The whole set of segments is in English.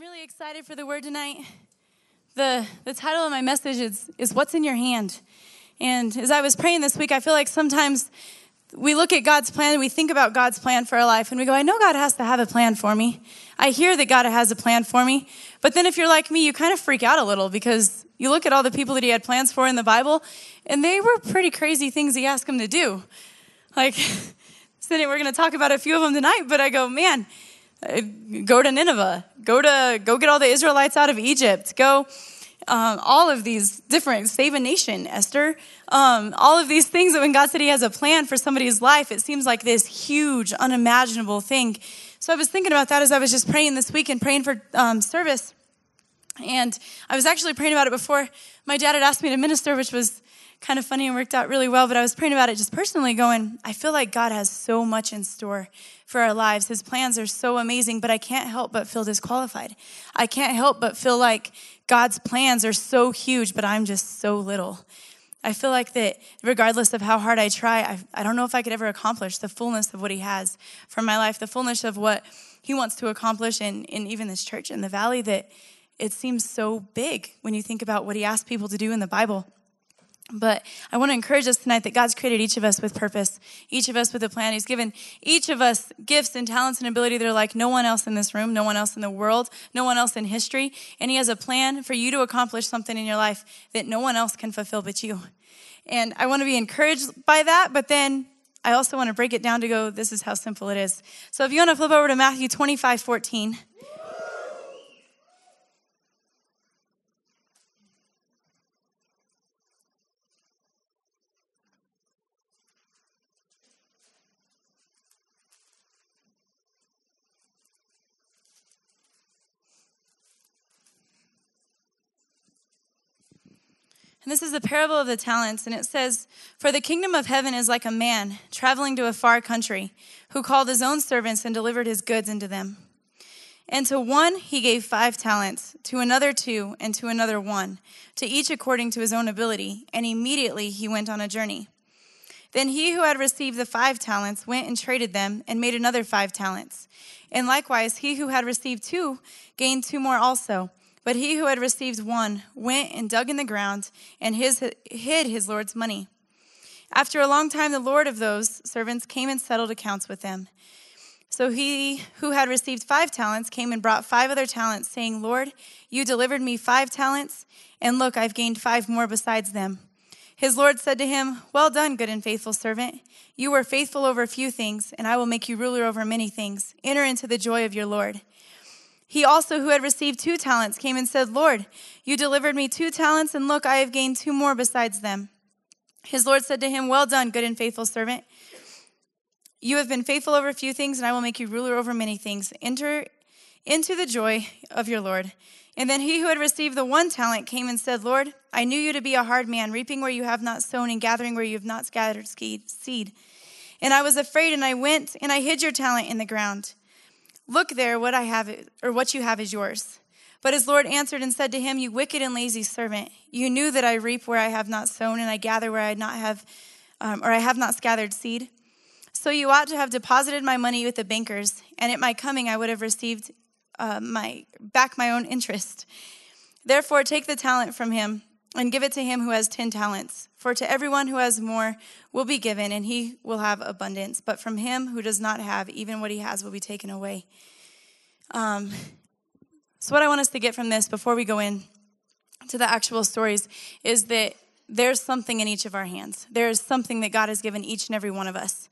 I'm really excited for the word tonight. The, the title of my message is, is What's in Your Hand? And as I was praying this week, I feel like sometimes we look at God's plan and we think about God's plan for our life and we go, I know God has to have a plan for me. I hear that God has a plan for me. But then if you're like me, you kind of freak out a little because you look at all the people that he had plans for in the Bible and they were pretty crazy things he asked them to do. Like, so we're going to talk about a few of them tonight, but I go, man, go to Nineveh, go to go get all the Israelites out of Egypt, go um, all of these different save a nation, Esther, um, all of these things that when God said He has a plan for somebody's life, it seems like this huge, unimaginable thing. So I was thinking about that as I was just praying this week and praying for um, service, and I was actually praying about it before my dad had asked me to minister, which was kind of funny and worked out really well. But I was praying about it just personally, going, I feel like God has so much in store for our lives. His plans are so amazing, but I can't help but feel disqualified. I can't help but feel like God's plans are so huge, but I'm just so little. I feel like that regardless of how hard I try, I, I don't know if I could ever accomplish the fullness of what He has for my life, the fullness of what He wants to accomplish in, in even this church in the valley that it seems so big when you think about what He asked people to do in the Bible. But I want to encourage us tonight that God's created each of us with purpose, each of us with a plan. He's given each of us gifts and talents and ability that are like no one else in this room, no one else in the world, no one else in history. And He has a plan for you to accomplish something in your life that no one else can fulfill but you. And I want to be encouraged by that, but then I also want to break it down to go, this is how simple it is. So if you want to flip over to Matthew 25 14. And this is the parable of the talents. And it says, For the kingdom of heaven is like a man traveling to a far country who called his own servants and delivered his goods into them. And to one he gave five talents, to another two, and to another one, to each according to his own ability. And immediately he went on a journey. Then he who had received the five talents went and traded them and made another five talents. And likewise, he who had received two gained two more also. But he who had received one went and dug in the ground and his, hid his Lord's money. After a long time, the Lord of those servants came and settled accounts with them. So he who had received five talents came and brought five other talents, saying, Lord, you delivered me five talents, and look, I've gained five more besides them. His Lord said to him, Well done, good and faithful servant. You were faithful over a few things, and I will make you ruler over many things. Enter into the joy of your Lord. He also, who had received two talents, came and said, Lord, you delivered me two talents, and look, I have gained two more besides them. His Lord said to him, Well done, good and faithful servant. You have been faithful over a few things, and I will make you ruler over many things. Enter into the joy of your Lord. And then he who had received the one talent came and said, Lord, I knew you to be a hard man, reaping where you have not sown and gathering where you have not scattered seed. And I was afraid, and I went and I hid your talent in the ground. Look there, what I have, or what you have is yours. But his Lord answered and said to him, You wicked and lazy servant, you knew that I reap where I have not sown, and I gather where I not have, um, or I have not scattered seed. So you ought to have deposited my money with the bankers, and at my coming I would have received uh, my back my own interest. Therefore, take the talent from him and give it to him who has ten talents. For to everyone who has more will be given, and he will have abundance. But from him who does not have, even what he has will be taken away. Um, so, what I want us to get from this before we go in to the actual stories is that there's something in each of our hands. There is something that God has given each and every one of us.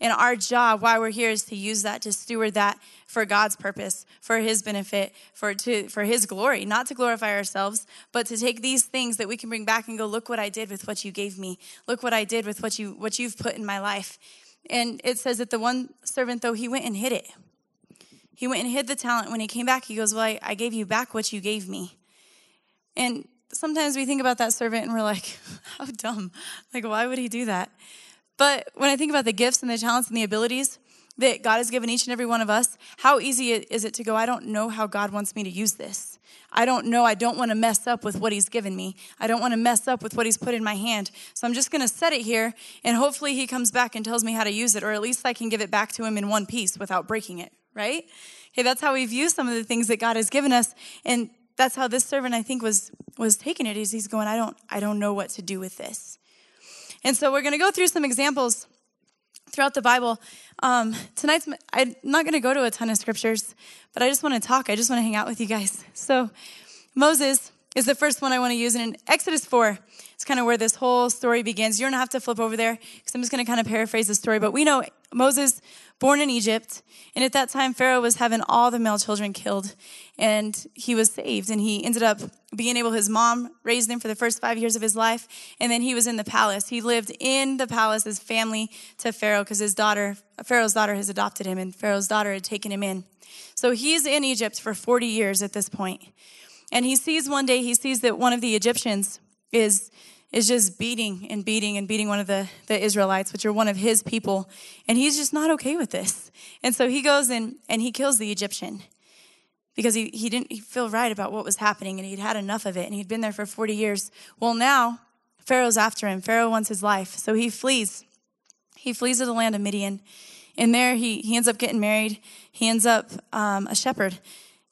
And our job, why we're here, is to use that, to steward that for God's purpose, for His benefit, for, to, for His glory, not to glorify ourselves, but to take these things that we can bring back and go, look what I did with what you gave me. Look what I did with what, you, what you've put in my life. And it says that the one servant, though, he went and hid it. He went and hid the talent. When he came back, he goes, Well, I, I gave you back what you gave me. And sometimes we think about that servant and we're like, How dumb. Like, why would he do that? But when I think about the gifts and the talents and the abilities that God has given each and every one of us, how easy is it to go, I don't know how God wants me to use this. I don't know. I don't want to mess up with what He's given me. I don't want to mess up with what He's put in my hand. So I'm just going to set it here, and hopefully He comes back and tells me how to use it, or at least I can give it back to Him in one piece without breaking it, right? Okay, that's how we view some of the things that God has given us. And that's how this servant I think was was taking it. Is he's going, I don't I don't know what to do with this. And so we're going to go through some examples throughout the Bible. Um, tonight's I'm not going to go to a ton of scriptures, but I just want to talk. I just want to hang out with you guys. So Moses is the first one I want to use, and in Exodus four, it's kind of where this whole story begins. You don't have to flip over there because I'm just going to kind of paraphrase the story. But we know Moses born in Egypt. And at that time, Pharaoh was having all the male children killed. And he was saved. And he ended up being able, his mom raised him for the first five years of his life. And then he was in the palace. He lived in the palace as family to Pharaoh because his daughter, Pharaoh's daughter, has adopted him. And Pharaoh's daughter had taken him in. So he's in Egypt for 40 years at this point. And he sees one day, he sees that one of the Egyptians is is just beating and beating and beating one of the, the Israelites, which are one of his people. And he's just not okay with this. And so he goes in and he kills the Egyptian because he, he didn't feel right about what was happening and he'd had enough of it and he'd been there for 40 years. Well, now Pharaoh's after him. Pharaoh wants his life. So he flees. He flees to the land of Midian. And there he, he ends up getting married. He ends up um, a shepherd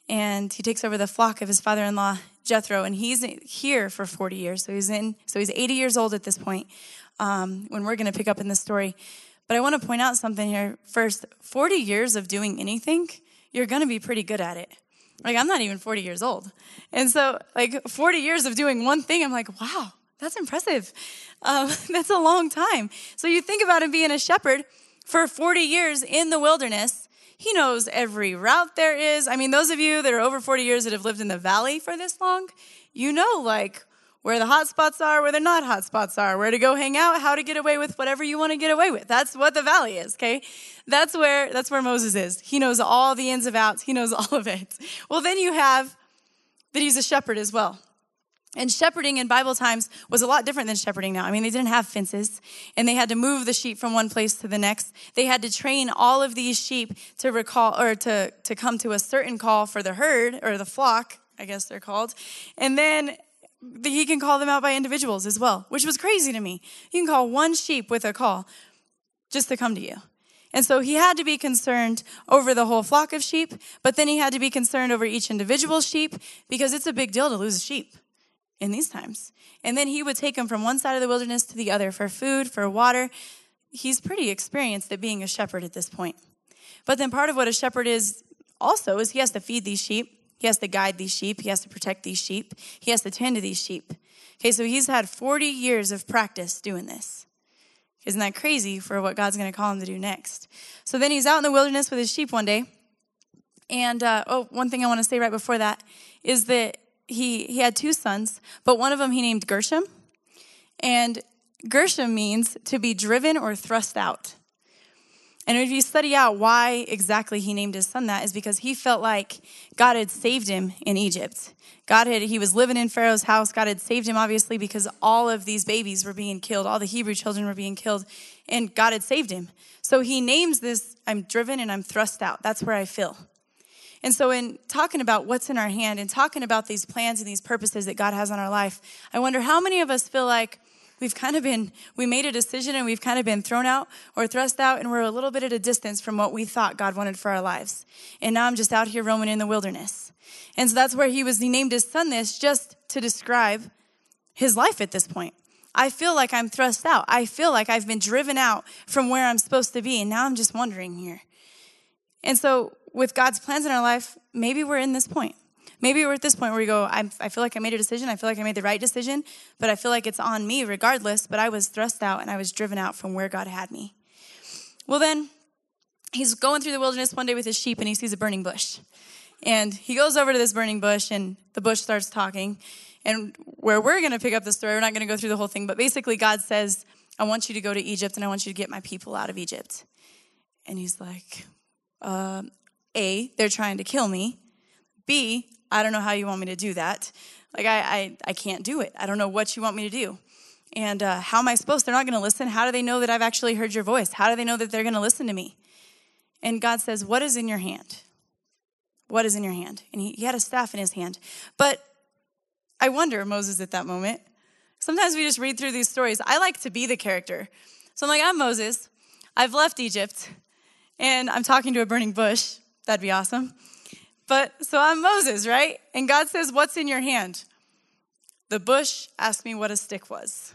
and he takes over the flock of his father in law Jethro, and he's here for 40 years. So he's in, so he's 80 years old at this point um, when we're going to pick up in this story. But I want to point out something here first. 40 years of doing anything, you're going to be pretty good at it. Like I'm not even 40 years old, and so like 40 years of doing one thing, I'm like, wow, that's impressive. Um, that's a long time. So you think about him being a shepherd for 40 years in the wilderness he knows every route there is. I mean, those of you that are over 40 years that have lived in the valley for this long, you know, like, where the hot spots are, where the not hot spots are, where to go hang out, how to get away with whatever you want to get away with. That's what the valley is, okay? That's where that's where Moses is. He knows all the ins and outs. He knows all of it. Well, then you have that he's a shepherd as well. And shepherding in Bible times was a lot different than shepherding now. I mean, they didn't have fences and they had to move the sheep from one place to the next. They had to train all of these sheep to recall or to, to come to a certain call for the herd or the flock, I guess they're called. And then he can call them out by individuals as well, which was crazy to me. You can call one sheep with a call just to come to you. And so he had to be concerned over the whole flock of sheep, but then he had to be concerned over each individual sheep because it's a big deal to lose a sheep in these times. And then he would take them from one side of the wilderness to the other for food, for water. He's pretty experienced at being a shepherd at this point. But then part of what a shepherd is also is he has to feed these sheep. He has to guide these sheep. He has to protect these sheep. He has to tend to these sheep. Okay, so he's had 40 years of practice doing this. Isn't that crazy for what God's going to call him to do next? So then he's out in the wilderness with his sheep one day. And, uh, oh, one thing I want to say right before that is that he, he had two sons, but one of them he named Gershom. And Gershom means to be driven or thrust out. And if you study out why exactly he named his son that, is because he felt like God had saved him in Egypt. God had, he was living in Pharaoh's house. God had saved him, obviously, because all of these babies were being killed. All the Hebrew children were being killed, and God had saved him. So he names this, I'm driven and I'm thrust out. That's where I feel. And so, in talking about what's in our hand and talking about these plans and these purposes that God has on our life, I wonder how many of us feel like we've kind of been, we made a decision and we've kind of been thrown out or thrust out, and we're a little bit at a distance from what we thought God wanted for our lives. And now I'm just out here roaming in the wilderness. And so that's where he was, he named his son this just to describe his life at this point. I feel like I'm thrust out. I feel like I've been driven out from where I'm supposed to be, and now I'm just wandering here. And so with God's plans in our life, maybe we're in this point. Maybe we're at this point where we go, I, I feel like I made a decision. I feel like I made the right decision, but I feel like it's on me regardless. But I was thrust out and I was driven out from where God had me. Well, then he's going through the wilderness one day with his sheep and he sees a burning bush. And he goes over to this burning bush and the bush starts talking. And where we're going to pick up the story, we're not going to go through the whole thing, but basically, God says, I want you to go to Egypt and I want you to get my people out of Egypt. And he's like, uh, a, they're trying to kill me. B, I don't know how you want me to do that. Like, I, I, I can't do it. I don't know what you want me to do. And uh, how am I supposed? They're not going to listen. How do they know that I've actually heard your voice? How do they know that they're going to listen to me? And God says, What is in your hand? What is in your hand? And he, he had a staff in his hand. But I wonder, Moses, at that moment, sometimes we just read through these stories. I like to be the character. So I'm like, I'm Moses. I've left Egypt and I'm talking to a burning bush That'd be awesome. But so I'm Moses, right? And God says, What's in your hand? The bush asked me what a stick was.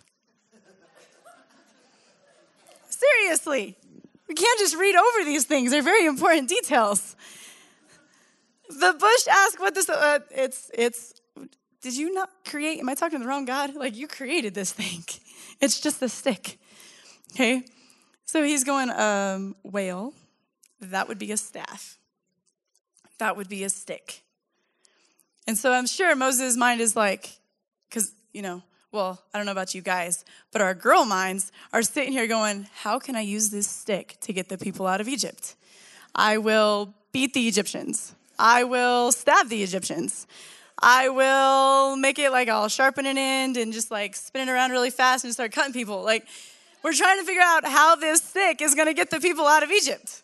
Seriously, we can't just read over these things, they're very important details. The bush asked what this, uh, it's, it's, did you not create, am I talking to the wrong God? Like, you created this thing. It's just a stick. Okay? So he's going, um, whale, that would be a staff. That would be a stick. And so I'm sure Moses' mind is like, because, you know, well, I don't know about you guys, but our girl minds are sitting here going, how can I use this stick to get the people out of Egypt? I will beat the Egyptians. I will stab the Egyptians. I will make it like I'll sharpen an end and just like spin it around really fast and start cutting people. Like, we're trying to figure out how this stick is going to get the people out of Egypt.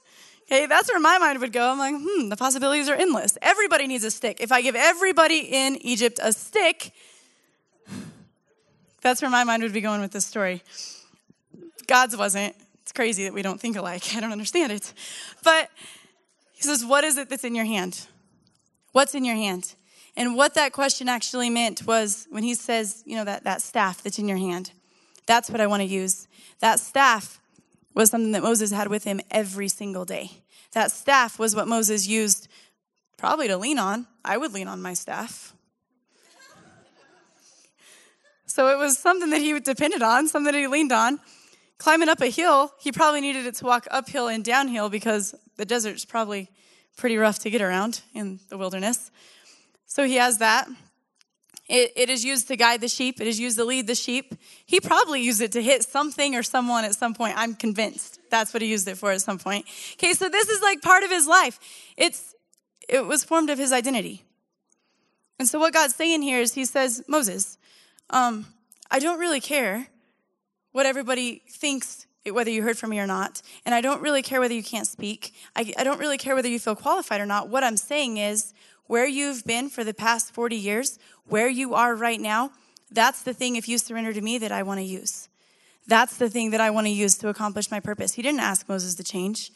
Okay, that's where my mind would go. I'm like, hmm, the possibilities are endless. Everybody needs a stick. If I give everybody in Egypt a stick, that's where my mind would be going with this story. God's wasn't. It's crazy that we don't think alike. I don't understand it. But he says, What is it that's in your hand? What's in your hand? And what that question actually meant was when he says, you know, that, that staff that's in your hand, that's what I want to use. That staff was something that Moses had with him every single day. That staff was what Moses used probably to lean on. I would lean on my staff. so it was something that he depended on, something that he leaned on. Climbing up a hill, he probably needed it to walk uphill and downhill because the desert's probably pretty rough to get around in the wilderness. So he has that. It, it is used to guide the sheep. It is used to lead the sheep. He probably used it to hit something or someone at some point. I'm convinced that's what he used it for at some point. Okay, so this is like part of his life. It's it was formed of his identity. And so what God's saying here is he says, Moses, um, I don't really care what everybody thinks whether you heard from me or not. And I don't really care whether you can't speak. I, I don't really care whether you feel qualified or not. What I'm saying is, where you've been for the past 40 years, where you are right now, that's the thing, if you surrender to me, that I want to use. That's the thing that I want to use to accomplish my purpose. He didn't ask Moses to change,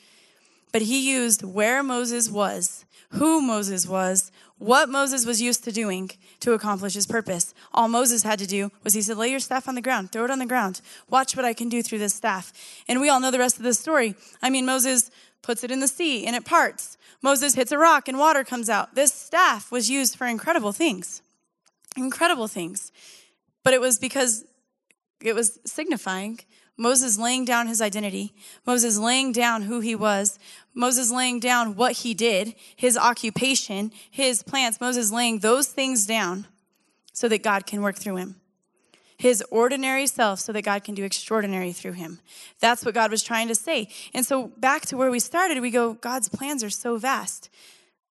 but he used where Moses was, who Moses was, what Moses was used to doing to accomplish his purpose. All Moses had to do was he said, lay your staff on the ground, throw it on the ground, watch what I can do through this staff. And we all know the rest of the story. I mean, Moses puts it in the sea and it parts. Moses hits a rock and water comes out. This staff was used for incredible things. Incredible things. But it was because it was signifying Moses laying down his identity, Moses laying down who he was, Moses laying down what he did, his occupation, his plans, Moses laying those things down so that God can work through him his ordinary self so that God can do extraordinary through him. That's what God was trying to say. And so back to where we started, we go, God's plans are so vast.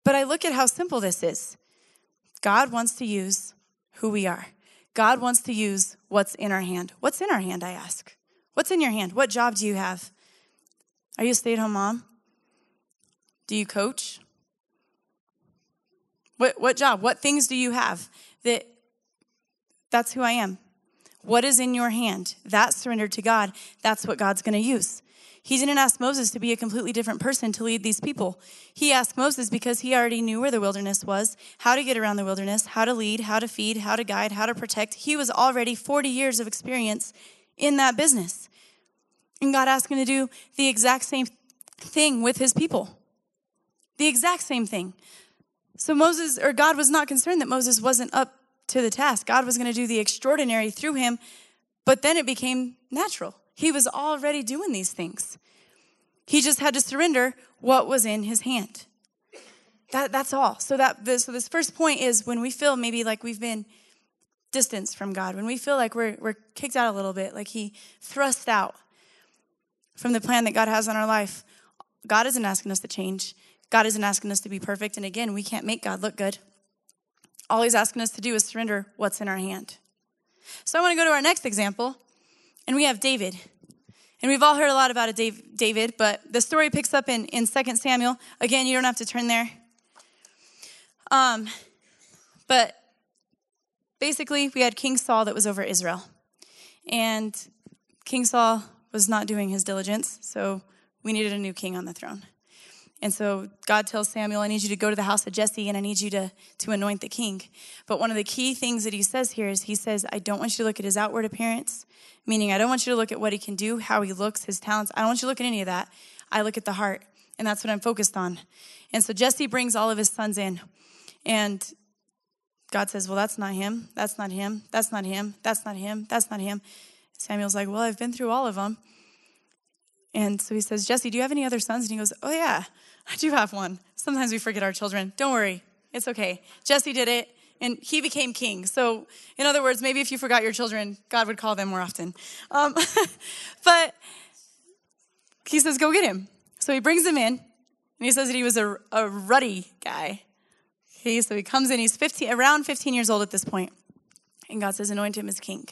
But I look at how simple this is. God wants to use who we are. God wants to use what's in our hand. What's in our hand, I ask? What's in your hand? What job do you have? Are you a stay at home mom? Do you coach? What, what job? What things do you have that that's who I am? What is in your hand? That's surrendered to God. That's what God's going to use. He didn't ask Moses to be a completely different person to lead these people. He asked Moses because he already knew where the wilderness was, how to get around the wilderness, how to lead, how to feed, how to guide, how to protect. He was already 40 years of experience in that business. And God asked him to do the exact same thing with his people. The exact same thing. So Moses, or God was not concerned that Moses wasn't up to the task. God was going to do the extraordinary through him, but then it became natural. He was already doing these things. He just had to surrender what was in his hand. That, that's all. So that this, so this first point is when we feel maybe like we've been distanced from God, when we feel like we're, we're kicked out a little bit, like he thrust out from the plan that God has on our life, God isn't asking us to change. God isn't asking us to be perfect. And again, we can't make God look good. All he's asking us to do is surrender what's in our hand. So I want to go to our next example, and we have David. And we've all heard a lot about a David, but the story picks up in, in 2 Samuel. Again, you don't have to turn there. Um, but basically, we had King Saul that was over Israel. And King Saul was not doing his diligence, so we needed a new king on the throne. And so God tells Samuel, I need you to go to the house of Jesse and I need you to, to anoint the king. But one of the key things that he says here is he says, I don't want you to look at his outward appearance, meaning I don't want you to look at what he can do, how he looks, his talents. I don't want you to look at any of that. I look at the heart, and that's what I'm focused on. And so Jesse brings all of his sons in, and God says, Well, that's not him. That's not him. That's not him. That's not him. That's not him. Samuel's like, Well, I've been through all of them. And so he says, Jesse, do you have any other sons? And he goes, Oh, yeah. I do have one. Sometimes we forget our children. Don't worry, it's okay. Jesse did it, and he became king. So, in other words, maybe if you forgot your children, God would call them more often. Um, but he says, Go get him. So he brings him in, and he says that he was a, a ruddy guy. Okay, so he comes in, he's 15, around 15 years old at this point, and God says, Anoint him as king.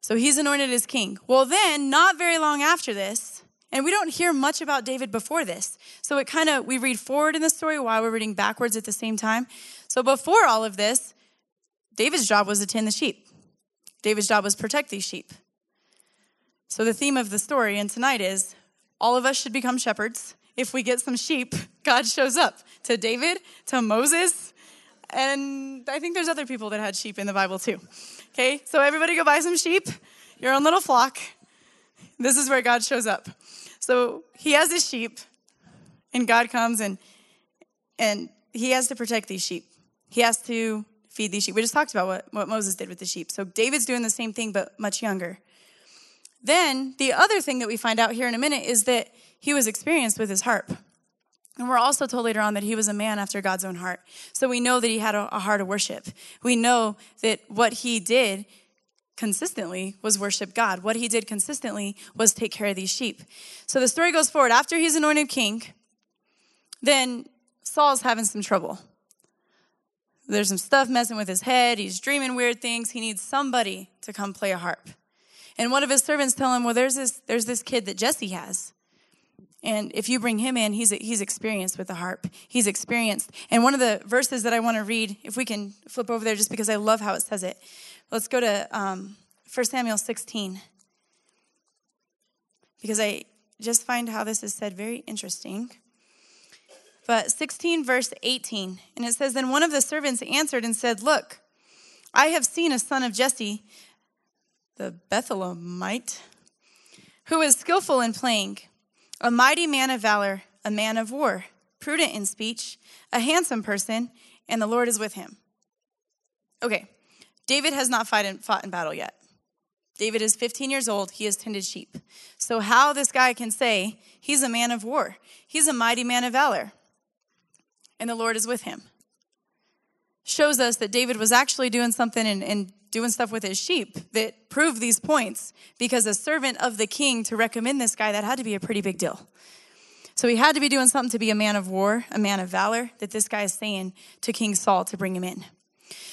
So he's anointed as king. Well, then, not very long after this, and we don't hear much about David before this. So it kind of, we read forward in the story while we're reading backwards at the same time. So before all of this, David's job was to tend the sheep. David's job was protect these sheep. So the theme of the story and tonight is all of us should become shepherds. If we get some sheep, God shows up to David, to Moses, and I think there's other people that had sheep in the Bible too. Okay, so everybody go buy some sheep, your own little flock. This is where God shows up. So he has his sheep, and God comes and and he has to protect these sheep. He has to feed these sheep. We just talked about what, what Moses did with the sheep. So David's doing the same thing, but much younger. Then the other thing that we find out here in a minute is that he was experienced with his harp. And we're also told later on that he was a man after God's own heart. So we know that he had a, a heart of worship. We know that what he did consistently was worship God. What he did consistently was take care of these sheep. So the story goes forward. After he's anointed king, then Saul's having some trouble. There's some stuff messing with his head. He's dreaming weird things. He needs somebody to come play a harp. And one of his servants tell him, "Well, there's this there's this kid that Jesse has. And if you bring him in, he's he's experienced with the harp. He's experienced. And one of the verses that I want to read, if we can flip over there, just because I love how it says it. Let's go to um, 1 Samuel 16. Because I just find how this is said very interesting. But 16, verse 18, and it says, Then one of the servants answered and said, Look, I have seen a son of Jesse, the Bethlehemite, who is skillful in playing, a mighty man of valor, a man of war, prudent in speech, a handsome person, and the Lord is with him. Okay, David has not fought in, fought in battle yet. David is 15 years old. He has tended sheep. So, how this guy can say he's a man of war, he's a mighty man of valor, and the Lord is with him, shows us that David was actually doing something and, and doing stuff with his sheep that proved these points because a servant of the king to recommend this guy, that had to be a pretty big deal. So, he had to be doing something to be a man of war, a man of valor, that this guy is saying to King Saul to bring him in.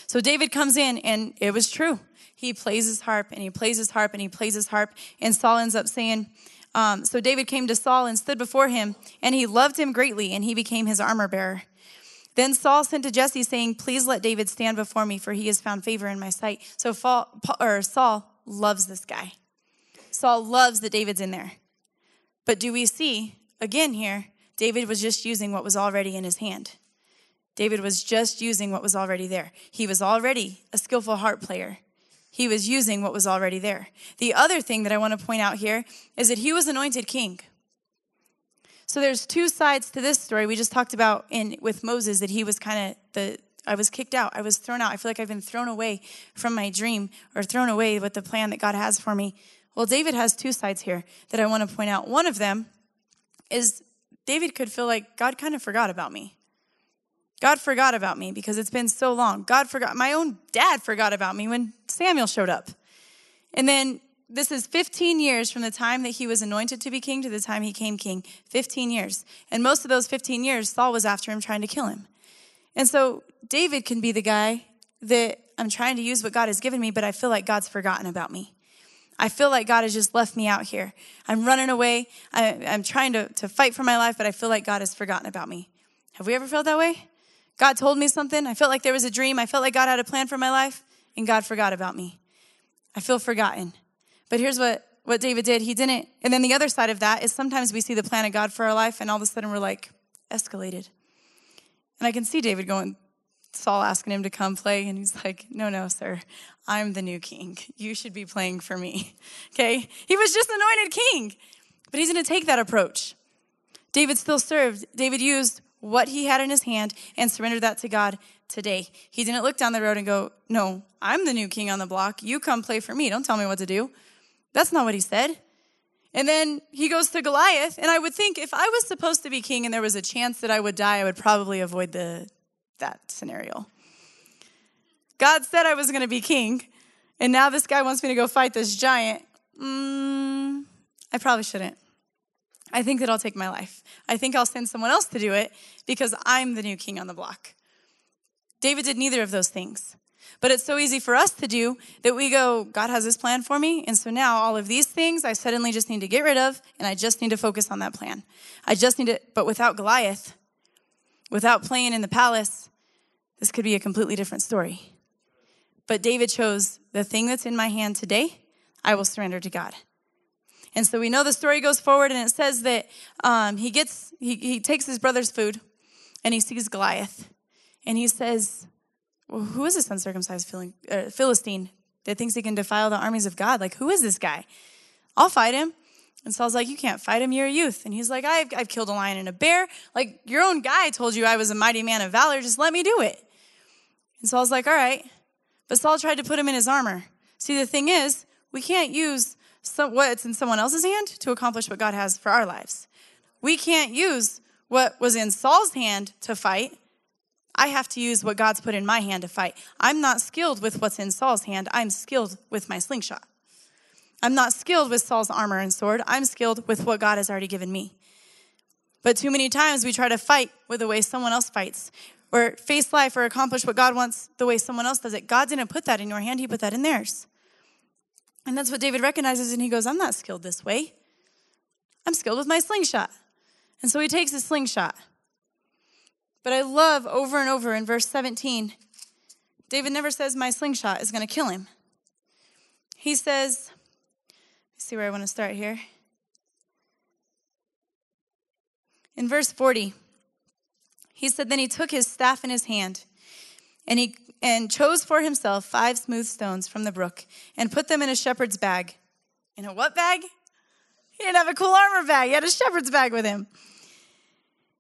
So David comes in, and it was true. He plays his harp, and he plays his harp, and he plays his harp. And Saul ends up saying, um, So David came to Saul and stood before him, and he loved him greatly, and he became his armor bearer. Then Saul sent to Jesse, saying, Please let David stand before me, for he has found favor in my sight. So Saul loves this guy. Saul loves that David's in there. But do we see, again here, David was just using what was already in his hand. David was just using what was already there. He was already a skillful harp player. He was using what was already there. The other thing that I want to point out here is that he was anointed king. So there's two sides to this story. We just talked about in with Moses that he was kind of the I was kicked out. I was thrown out. I feel like I've been thrown away from my dream or thrown away with the plan that God has for me. Well, David has two sides here that I want to point out. One of them is David could feel like God kind of forgot about me. God forgot about me because it's been so long. God forgot, my own dad forgot about me when Samuel showed up. And then this is 15 years from the time that he was anointed to be king to the time he came king. 15 years. And most of those 15 years, Saul was after him trying to kill him. And so David can be the guy that I'm trying to use what God has given me, but I feel like God's forgotten about me. I feel like God has just left me out here. I'm running away. I, am trying to, to fight for my life, but I feel like God has forgotten about me. Have we ever felt that way? God told me something. I felt like there was a dream. I felt like God had a plan for my life, and God forgot about me. I feel forgotten. But here's what what David did, he didn't. And then the other side of that is sometimes we see the plan of God for our life and all of a sudden we're like, escalated. And I can see David going, Saul asking him to come play, and he's like, No, no, sir, I'm the new king. You should be playing for me. Okay? He was just anointed king, but he's gonna take that approach. David still served. David used what he had in his hand and surrendered that to God today. He didn't look down the road and go, No, I'm the new king on the block. You come play for me. Don't tell me what to do. That's not what he said. And then he goes to Goliath, and I would think if I was supposed to be king and there was a chance that I would die, I would probably avoid the that scenario. God said I was going to be king, and now this guy wants me to go fight this giant. Mm, I probably shouldn't. I think that I'll take my life. I think I'll send someone else to do it because I'm the new king on the block. David did neither of those things. But it's so easy for us to do that we go, God has this plan for me. And so now all of these things I suddenly just need to get rid of and I just need to focus on that plan. I just need to, but without Goliath, without playing in the palace, this could be a completely different story. But David chose the thing that's in my hand today, I will surrender to God. And so we know the story goes forward and it says that um, he gets, he, he takes his brother's food and he sees Goliath and he says, well, who is this uncircumcised uh, Philistine that thinks he can defile the armies of God? Like, who is this guy? I'll fight him. And Saul's like, You can't fight him, you're a youth. And he's like, I've, I've killed a lion and a bear. Like, your own guy told you I was a mighty man of valor. Just let me do it. And Saul's like, All right. But Saul tried to put him in his armor. See, the thing is, we can't use some, what's in someone else's hand to accomplish what God has for our lives. We can't use what was in Saul's hand to fight I have to use what God's put in my hand to fight. I'm not skilled with what's in Saul's hand. I'm skilled with my slingshot. I'm not skilled with Saul's armor and sword. I'm skilled with what God has already given me. But too many times we try to fight with the way someone else fights or face life or accomplish what God wants the way someone else does it. God didn't put that in your hand, He put that in theirs. And that's what David recognizes, and he goes, I'm not skilled this way. I'm skilled with my slingshot. And so he takes his slingshot but I love over and over in verse 17, David never says, My slingshot is going to kill him. He says, see where I want to start here. In verse 40, he said, Then he took his staff in his hand and he and chose for himself five smooth stones from the brook and put them in a shepherd's bag. In a what bag? He didn't have a cool armor bag, he had a shepherd's bag with him.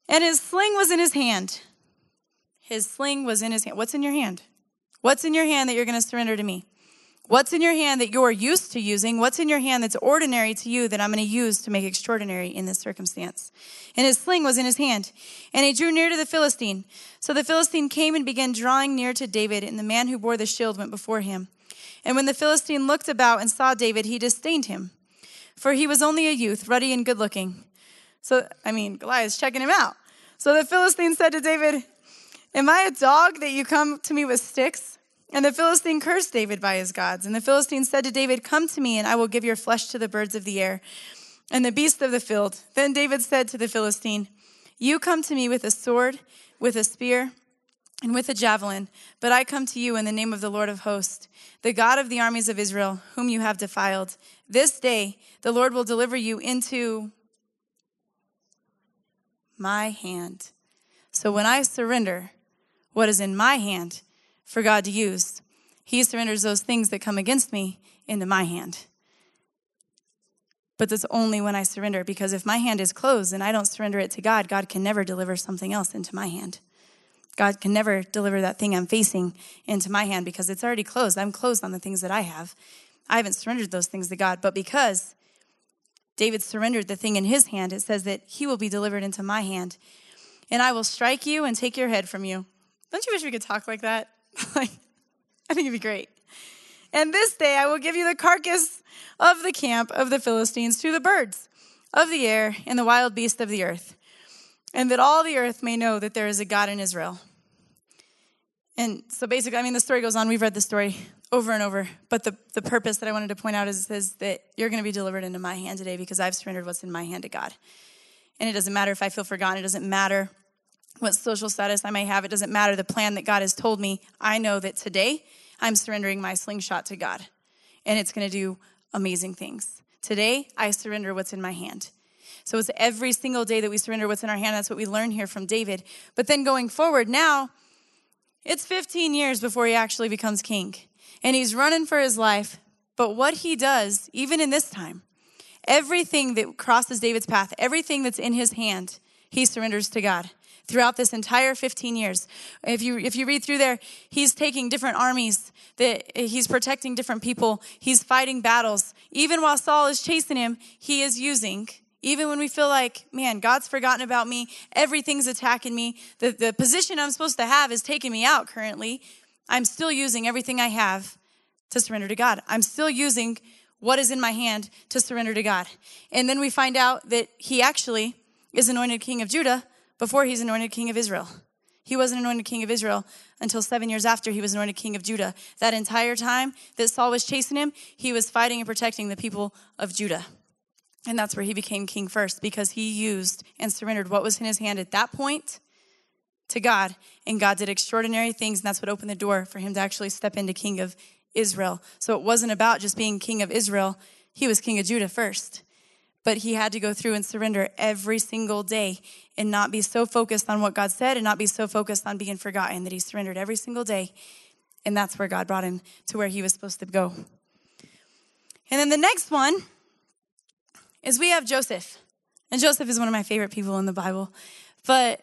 And his sling was in his hand. His sling was in his hand. What's in your hand? What's in your hand that you're going to surrender to me? What's in your hand that you're used to using? What's in your hand that's ordinary to you that I'm going to use to make extraordinary in this circumstance? And his sling was in his hand. And he drew near to the Philistine. So the Philistine came and began drawing near to David, and the man who bore the shield went before him. And when the Philistine looked about and saw David, he disdained him, for he was only a youth, ruddy and good looking. So, I mean, Goliath's checking him out. So the Philistine said to David, Am I a dog that you come to me with sticks? And the Philistine cursed David by his gods. And the Philistine said to David, Come to me, and I will give your flesh to the birds of the air and the beasts of the field. Then David said to the Philistine, You come to me with a sword, with a spear, and with a javelin, but I come to you in the name of the Lord of hosts, the God of the armies of Israel, whom you have defiled. This day the Lord will deliver you into my hand. So when I surrender what is in my hand for God to use, He surrenders those things that come against me into my hand. But that's only when I surrender, because if my hand is closed and I don't surrender it to God, God can never deliver something else into my hand. God can never deliver that thing I'm facing into my hand because it's already closed. I'm closed on the things that I have. I haven't surrendered those things to God, but because David surrendered the thing in his hand, it says that he will be delivered into my hand. And I will strike you and take your head from you. Don't you wish we could talk like that? like, I think it'd be great. And this day I will give you the carcass of the camp of the Philistines to the birds of the air and the wild beasts of the earth, and that all the earth may know that there is a God in Israel. And so basically, I mean, the story goes on. We've read the story over and over. But the, the purpose that I wanted to point out is, is that you're going to be delivered into my hand today because I've surrendered what's in my hand to God. And it doesn't matter if I feel forgotten, it doesn't matter what social status I may have, it doesn't matter the plan that God has told me. I know that today I'm surrendering my slingshot to God, and it's going to do amazing things. Today, I surrender what's in my hand. So it's every single day that we surrender what's in our hand. That's what we learn here from David. But then going forward, now it's 15 years before he actually becomes king. And he's running for his life. But what he does, even in this time, everything that crosses David's path, everything that's in his hand, he surrenders to God throughout this entire 15 years. If you if you read through there, he's taking different armies, that he's protecting different people, he's fighting battles. Even while Saul is chasing him, he is using even when we feel like, man, God's forgotten about me, everything's attacking me, the, the position I'm supposed to have is taking me out currently, I'm still using everything I have to surrender to God. I'm still using what is in my hand to surrender to God. And then we find out that he actually is anointed king of Judah before he's anointed king of Israel. He wasn't anointed king of Israel until seven years after he was anointed king of Judah. That entire time that Saul was chasing him, he was fighting and protecting the people of Judah. And that's where he became king first because he used and surrendered what was in his hand at that point to God. And God did extraordinary things, and that's what opened the door for him to actually step into king of Israel. So it wasn't about just being king of Israel, he was king of Judah first but he had to go through and surrender every single day and not be so focused on what God said and not be so focused on being forgotten that he surrendered every single day. And that's where God brought him to where he was supposed to go. And then the next one is we have Joseph. And Joseph is one of my favorite people in the Bible. But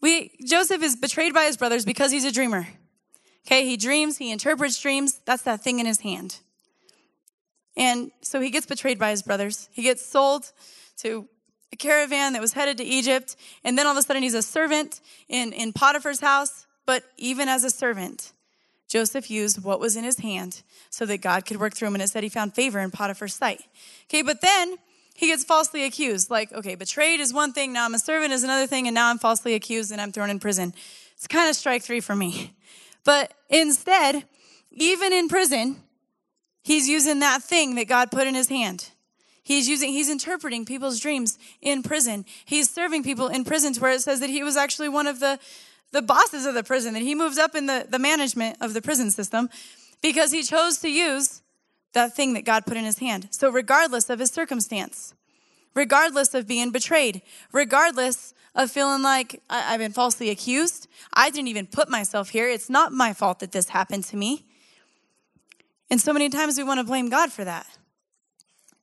we Joseph is betrayed by his brothers because he's a dreamer. Okay, he dreams, he interprets dreams. That's that thing in his hand. And so he gets betrayed by his brothers. He gets sold to a caravan that was headed to Egypt. And then all of a sudden he's a servant in, in Potiphar's house. But even as a servant, Joseph used what was in his hand so that God could work through him. And it said he found favor in Potiphar's sight. Okay, but then he gets falsely accused. Like, okay, betrayed is one thing, now I'm a servant is another thing, and now I'm falsely accused and I'm thrown in prison. It's kind of strike three for me. But instead, even in prison, He's using that thing that God put in his hand. He's using, he's interpreting people's dreams in prison. He's serving people in prisons where it says that he was actually one of the, the bosses of the prison, that he moved up in the, the management of the prison system because he chose to use that thing that God put in his hand. So, regardless of his circumstance, regardless of being betrayed, regardless of feeling like I, I've been falsely accused, I didn't even put myself here. It's not my fault that this happened to me. And so many times we want to blame God for that.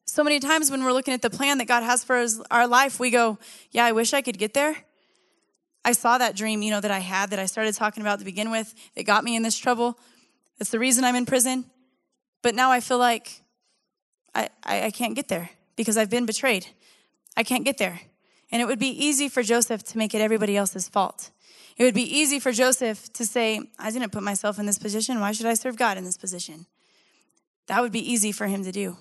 So many times when we're looking at the plan that God has for our life, we go, Yeah, I wish I could get there. I saw that dream, you know, that I had that I started talking about to begin with that got me in this trouble. That's the reason I'm in prison. But now I feel like I, I, I can't get there because I've been betrayed. I can't get there. And it would be easy for Joseph to make it everybody else's fault. It would be easy for Joseph to say, I didn't put myself in this position. Why should I serve God in this position? That would be easy for him to do.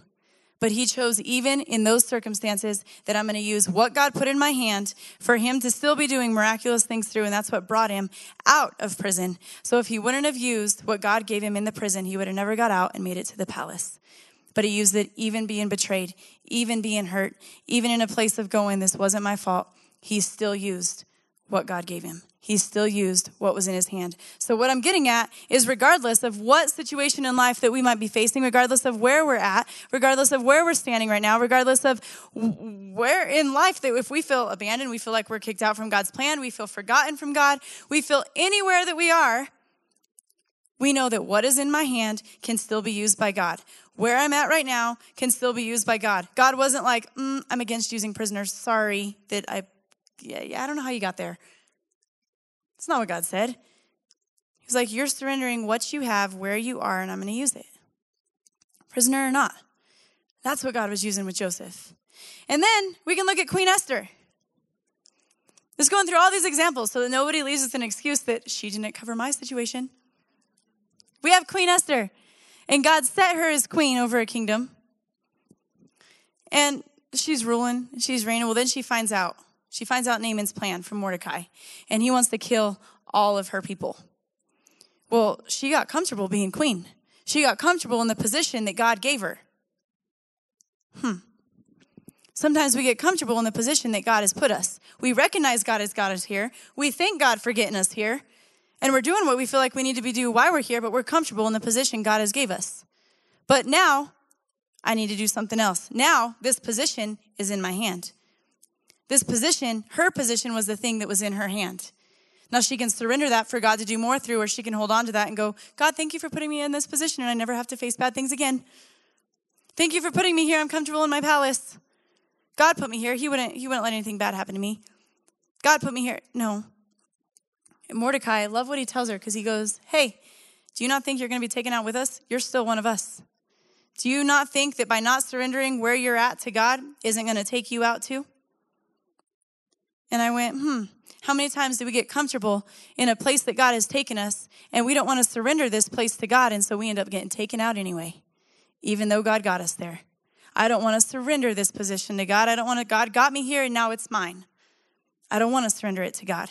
But he chose, even in those circumstances, that I'm going to use what God put in my hand for him to still be doing miraculous things through. And that's what brought him out of prison. So if he wouldn't have used what God gave him in the prison, he would have never got out and made it to the palace. But he used it even being betrayed, even being hurt, even in a place of going, this wasn't my fault. He still used what God gave him he still used what was in his hand. So, what I'm getting at is regardless of what situation in life that we might be facing, regardless of where we're at, regardless of where we're standing right now, regardless of where in life that if we feel abandoned, we feel like we're kicked out from God's plan, we feel forgotten from God, we feel anywhere that we are, we know that what is in my hand can still be used by God. Where I'm at right now can still be used by God. God wasn't like, mm, I'm against using prisoners. Sorry that I, yeah, yeah, I don't know how you got there. It's not what God said. He's like, You're surrendering what you have where you are, and I'm going to use it. Prisoner or not. That's what God was using with Joseph. And then we can look at Queen Esther. Just going through all these examples so that nobody leaves with an excuse that she didn't cover my situation. We have Queen Esther, and God set her as queen over a kingdom. And she's ruling, she's reigning. Well, then she finds out she finds out Haman's plan from Mordecai, and he wants to kill all of her people. Well, she got comfortable being queen. She got comfortable in the position that God gave her. Hmm. Sometimes we get comfortable in the position that God has put us. We recognize God has got us here. We thank God for getting us here. And we're doing what we feel like we need to be doing while we're here, but we're comfortable in the position God has gave us. But now I need to do something else. Now, this position is in my hand. This position, her position was the thing that was in her hand. Now she can surrender that for God to do more through, or she can hold on to that and go, God, thank you for putting me in this position and I never have to face bad things again. Thank you for putting me here. I'm comfortable in my palace. God put me here. He wouldn't, he wouldn't let anything bad happen to me. God put me here. No. And Mordecai, I love what he tells her because he goes, Hey, do you not think you're going to be taken out with us? You're still one of us. Do you not think that by not surrendering where you're at to God isn't going to take you out too? And I went, hmm, how many times do we get comfortable in a place that God has taken us and we don't want to surrender this place to God and so we end up getting taken out anyway, even though God got us there. I don't want to surrender this position to God. I don't want to, God got me here and now it's mine. I don't want to surrender it to God.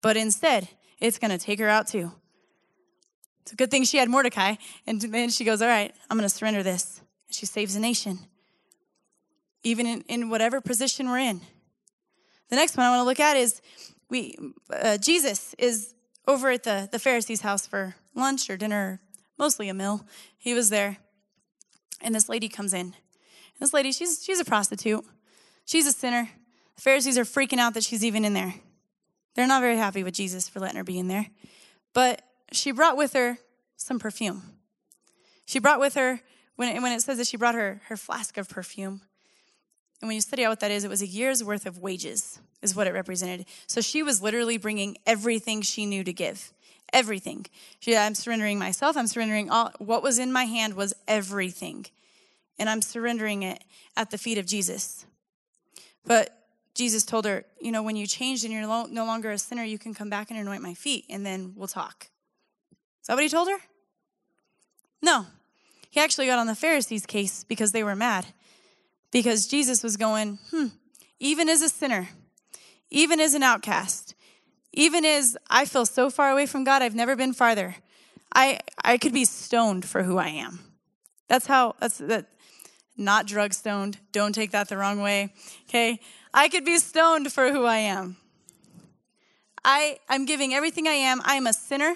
But instead, it's going to take her out too. It's a good thing she had Mordecai. And then she goes, All right, I'm going to surrender this. She saves a nation, even in, in whatever position we're in. The next one I want to look at is we uh, Jesus is over at the, the Pharisee's house for lunch or dinner, mostly a meal. He was there. And this lady comes in. This lady, she's she's a prostitute. She's a sinner. The Pharisees are freaking out that she's even in there. They're not very happy with Jesus for letting her be in there. But she brought with her some perfume. She brought with her, when it, when it says that she brought her, her flask of perfume, and when you study out what that is, it was a year's worth of wages, is what it represented. So she was literally bringing everything she knew to give. Everything. She, I'm surrendering myself. I'm surrendering all. What was in my hand was everything. And I'm surrendering it at the feet of Jesus. But Jesus told her, you know, when you changed and you're no longer a sinner, you can come back and anoint my feet, and then we'll talk. Is that what he told her? No. He actually got on the Pharisees' case because they were mad. Because Jesus was going, hmm, even as a sinner, even as an outcast, even as I feel so far away from God, I've never been farther. I I could be stoned for who I am. That's how that's that not drug stoned. Don't take that the wrong way. Okay? I could be stoned for who I am. I I'm giving everything I am. I am a sinner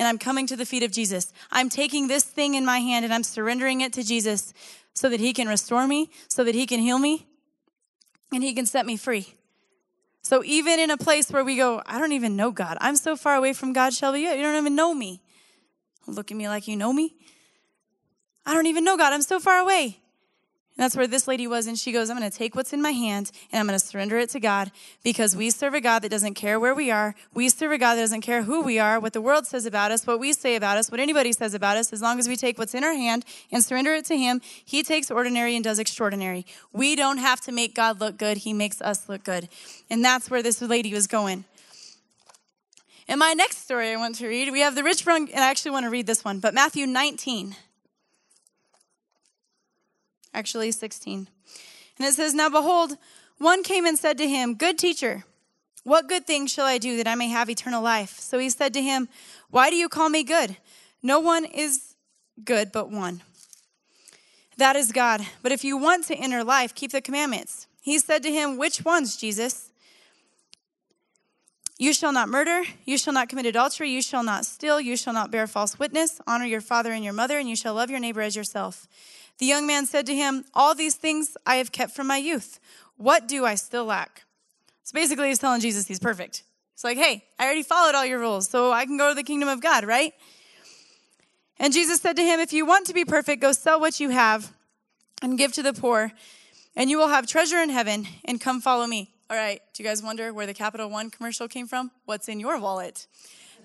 and I'm coming to the feet of Jesus. I'm taking this thing in my hand and I'm surrendering it to Jesus so that he can restore me, so that he can heal me, and he can set me free. So even in a place where we go, I don't even know God. I'm so far away from God, Shelby. You don't even know me. Look at me like you know me. I don't even know God. I'm so far away. And that's where this lady was. And she goes, I'm going to take what's in my hand and I'm going to surrender it to God because we serve a God that doesn't care where we are. We serve a God that doesn't care who we are, what the world says about us, what we say about us, what anybody says about us. As long as we take what's in our hand and surrender it to Him, He takes ordinary and does extraordinary. We don't have to make God look good, He makes us look good. And that's where this lady was going. In my next story I want to read, we have the rich and I actually want to read this one, but Matthew 19 actually 16. And it says, Now behold, one came and said to him, Good teacher, what good thing shall I do that I may have eternal life? So he said to him, Why do you call me good? No one is good but one. That is God. But if you want to enter life, keep the commandments. He said to him, Which ones, Jesus? You shall not murder, you shall not commit adultery, you shall not steal, you shall not bear false witness, honor your father and your mother, and you shall love your neighbor as yourself. The young man said to him, All these things I have kept from my youth. What do I still lack? So basically, he's telling Jesus he's perfect. It's like, hey, I already followed all your rules, so I can go to the kingdom of God, right? And Jesus said to him, If you want to be perfect, go sell what you have and give to the poor, and you will have treasure in heaven, and come follow me. All right, do you guys wonder where the Capital One commercial came from? What's in your wallet?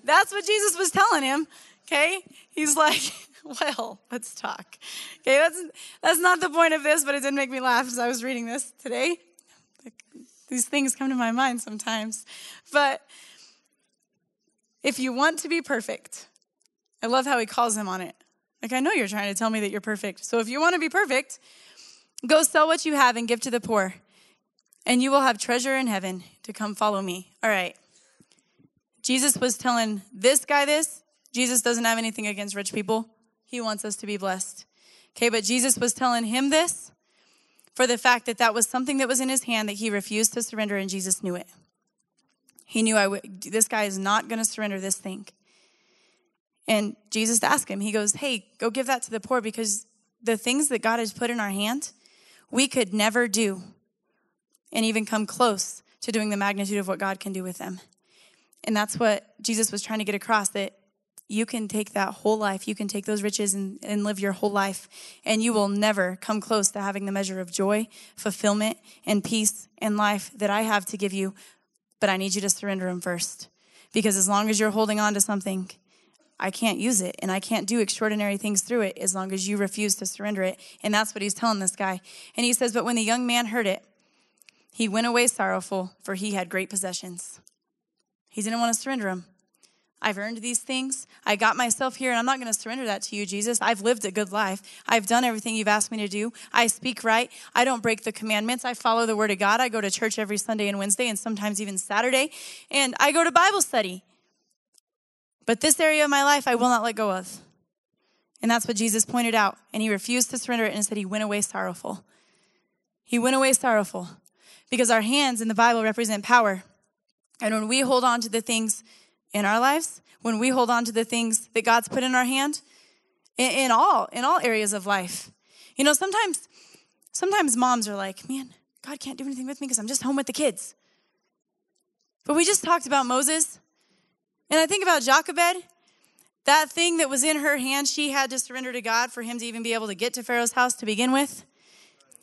That's what Jesus was telling him. Okay? He's like, well, let's talk. Okay, that's that's not the point of this, but it did make me laugh as I was reading this today. These things come to my mind sometimes. But if you want to be perfect, I love how he calls him on it. Like, I know you're trying to tell me that you're perfect. So if you want to be perfect, go sell what you have and give to the poor, and you will have treasure in heaven to come follow me. All right. Jesus was telling this guy this, Jesus doesn't have anything against rich people. He wants us to be blessed. Okay, but Jesus was telling him this for the fact that that was something that was in his hand that he refused to surrender, and Jesus knew it. He knew I would, this guy is not going to surrender this thing. And Jesus asked him, he goes, Hey, go give that to the poor because the things that God has put in our hand, we could never do and even come close to doing the magnitude of what God can do with them. And that's what Jesus was trying to get across that you can take that whole life, you can take those riches and, and live your whole life, and you will never come close to having the measure of joy, fulfillment, and peace in life that I have to give you. But I need you to surrender them first. Because as long as you're holding on to something, I can't use it and I can't do extraordinary things through it as long as you refuse to surrender it. And that's what he's telling this guy. And he says, But when the young man heard it, he went away sorrowful, for he had great possessions. He didn't want to surrender them. I've earned these things. I got myself here, and I'm not going to surrender that to you, Jesus. I've lived a good life. I've done everything you've asked me to do. I speak right. I don't break the commandments. I follow the word of God. I go to church every Sunday and Wednesday, and sometimes even Saturday. And I go to Bible study. But this area of my life, I will not let go of. And that's what Jesus pointed out. And he refused to surrender it and said he went away sorrowful. He went away sorrowful because our hands in the Bible represent power. And when we hold on to the things in our lives, when we hold on to the things that God's put in our hand, in, in all, in all areas of life. You know, sometimes, sometimes moms are like, man, God can't do anything with me because I'm just home with the kids. But we just talked about Moses and I think about Jochebed, that thing that was in her hand, she had to surrender to God for him to even be able to get to Pharaoh's house to begin with.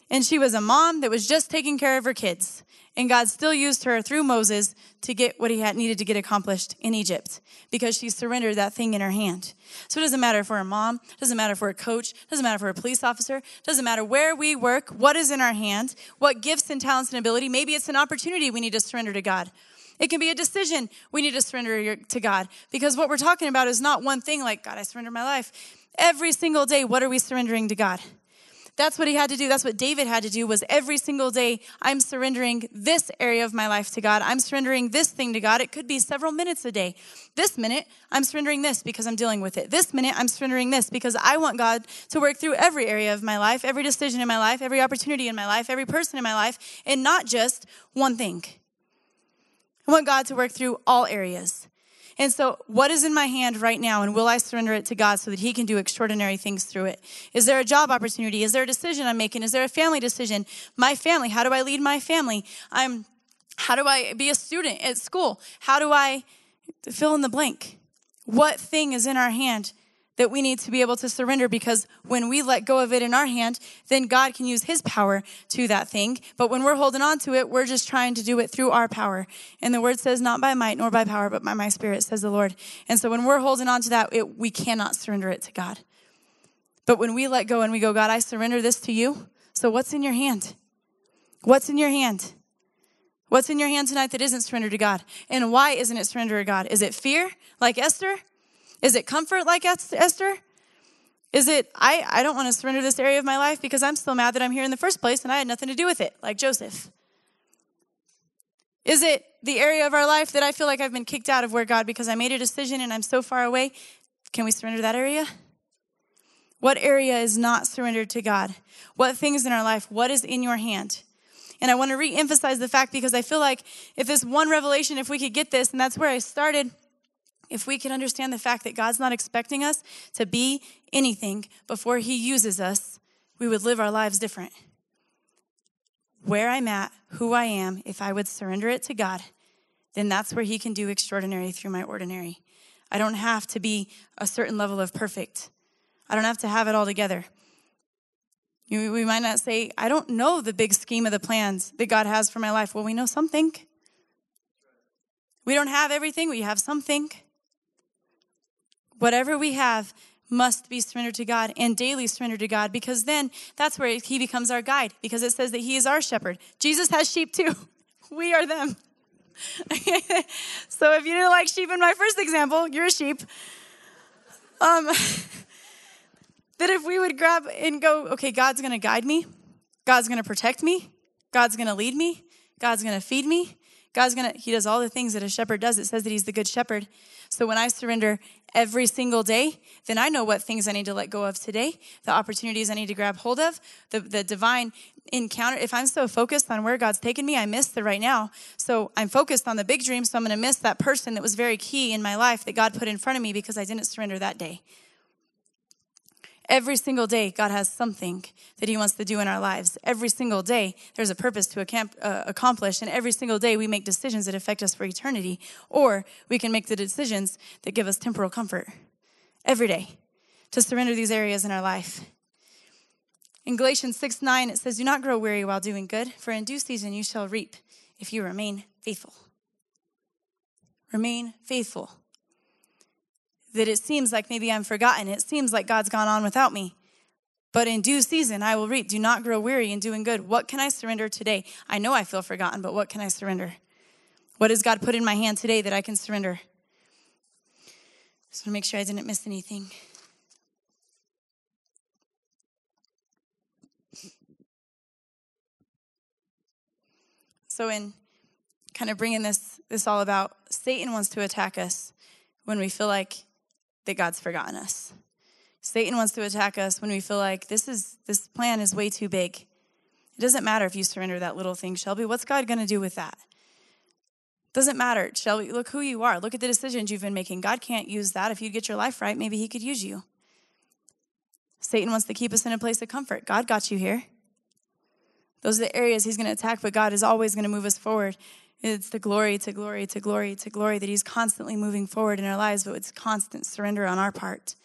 And she was a mom that was just taking care of her kids. And God still used her through Moses to get what he had needed to get accomplished in Egypt because she surrendered that thing in her hand. So it doesn't matter if we're a mom, doesn't matter if we're a coach, doesn't matter if we're a police officer, doesn't matter where we work, what is in our hand, what gifts and talents and ability. Maybe it's an opportunity we need to surrender to God. It can be a decision we need to surrender to God because what we're talking about is not one thing like, God, I surrender my life. Every single day, what are we surrendering to God? That's what he had to do. That's what David had to do was every single day, I'm surrendering this area of my life to God. I'm surrendering this thing to God. It could be several minutes a day. This minute, I'm surrendering this because I'm dealing with it. This minute, I'm surrendering this because I want God to work through every area of my life, every decision in my life, every opportunity in my life, every person in my life, and not just one thing. I want God to work through all areas. And so, what is in my hand right now, and will I surrender it to God so that He can do extraordinary things through it? Is there a job opportunity? Is there a decision I'm making? Is there a family decision? My family, how do I lead my family? I'm, how do I be a student at school? How do I fill in the blank? What thing is in our hand that we need to be able to surrender because when we let go of it in our hand, then God can use his power to that thing. But when we're holding on to it, we're just trying to do it through our power. And the word says, not by might nor by power, but by my spirit, says the Lord. And so when we're holding on to that, it, we cannot surrender it to God. But when we let go and we go, God, I surrender this to you. So what's in your hand? What's in your hand? What's in your hand tonight that isn't surrendered to God? And why isn't it surrendered to God? Is it fear, like Esther? Is it comfort like Esther? Is it, I, I don't want to surrender this area of my life because I'm still mad that I'm here in the first place and I had nothing to do with it, like Joseph? Is it the area of our life that I feel like I've been kicked out of where God because I made a decision and I'm so far away? Can we surrender that area? What area is not surrendered to God? What things in our life? What is in your hand? And I want to re emphasize the fact because I feel like if this one revelation, if we could get this, and that's where I started if we could understand the fact that God's not expecting us to be anything before He uses us, we would live our lives different. Where I'm at, who I am, if I would surrender it to God, then that's where He can do extraordinary through my ordinary. I don't have to be a certain level of perfect, I don't have to have it all together. We might not say, I don't know the big scheme of the plans that God has for my life. Well, we know something. We don't have everything, we have something. Whatever we have must be surrendered to God and daily surrendered to God because then that's where He becomes our guide because it says that He is our shepherd. Jesus has sheep too. We are them. so if you didn't like sheep in my first example, you're a sheep. Um, that if we would grab and go, okay, God's going to guide me, God's going to protect me, God's going to lead me, God's going to feed me, God's going to, He does all the things that a shepherd does. It says that He's the good shepherd. So when I surrender every single day, then I know what things I need to let go of today, the opportunities I need to grab hold of, the, the divine encounter. If I'm so focused on where God's taken me, I miss the right now. So I'm focused on the big dream, so I'm going to miss that person that was very key in my life that God put in front of me because I didn't surrender that day. Every single day, God has something that He wants to do in our lives. Every single day, there's a purpose to uh, accomplish. And every single day, we make decisions that affect us for eternity, or we can make the decisions that give us temporal comfort. Every day, to surrender these areas in our life. In Galatians 6 9, it says, Do not grow weary while doing good, for in due season you shall reap if you remain faithful. Remain faithful that it seems like maybe I'm forgotten. It seems like God's gone on without me. But in due season, I will reap. Do not grow weary in doing good. What can I surrender today? I know I feel forgotten, but what can I surrender? What has God put in my hand today that I can surrender? Just want to make sure I didn't miss anything. So, in kind of bringing this this all about, Satan wants to attack us when we feel like that God's forgotten us. Satan wants to attack us when we feel like this is this plan is way too big. It doesn't matter if you surrender that little thing, Shelby. What's God going to do with that? Doesn't matter, Shelby. Look who you are. Look at the decisions you've been making. God can't use that. If you get your life right, maybe He could use you. Satan wants to keep us in a place of comfort. God got you here. Those are the areas He's going to attack, but God is always going to move us forward. It's the glory to glory to glory to glory that He's constantly moving forward in our lives, but it's constant surrender on our part.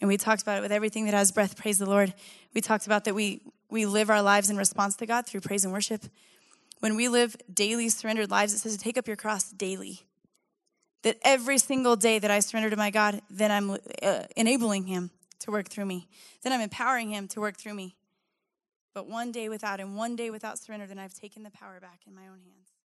And we talked about it with everything that has breath. Praise the Lord. We talked about that we, we live our lives in response to God through praise and worship. When we live daily surrendered lives, it says to take up your cross daily. That every single day that I surrender to my God, then I'm uh, enabling Him to work through me. Then I'm empowering Him to work through me. But one day without Him, one day without surrender, then I've taken the power back in my own hands.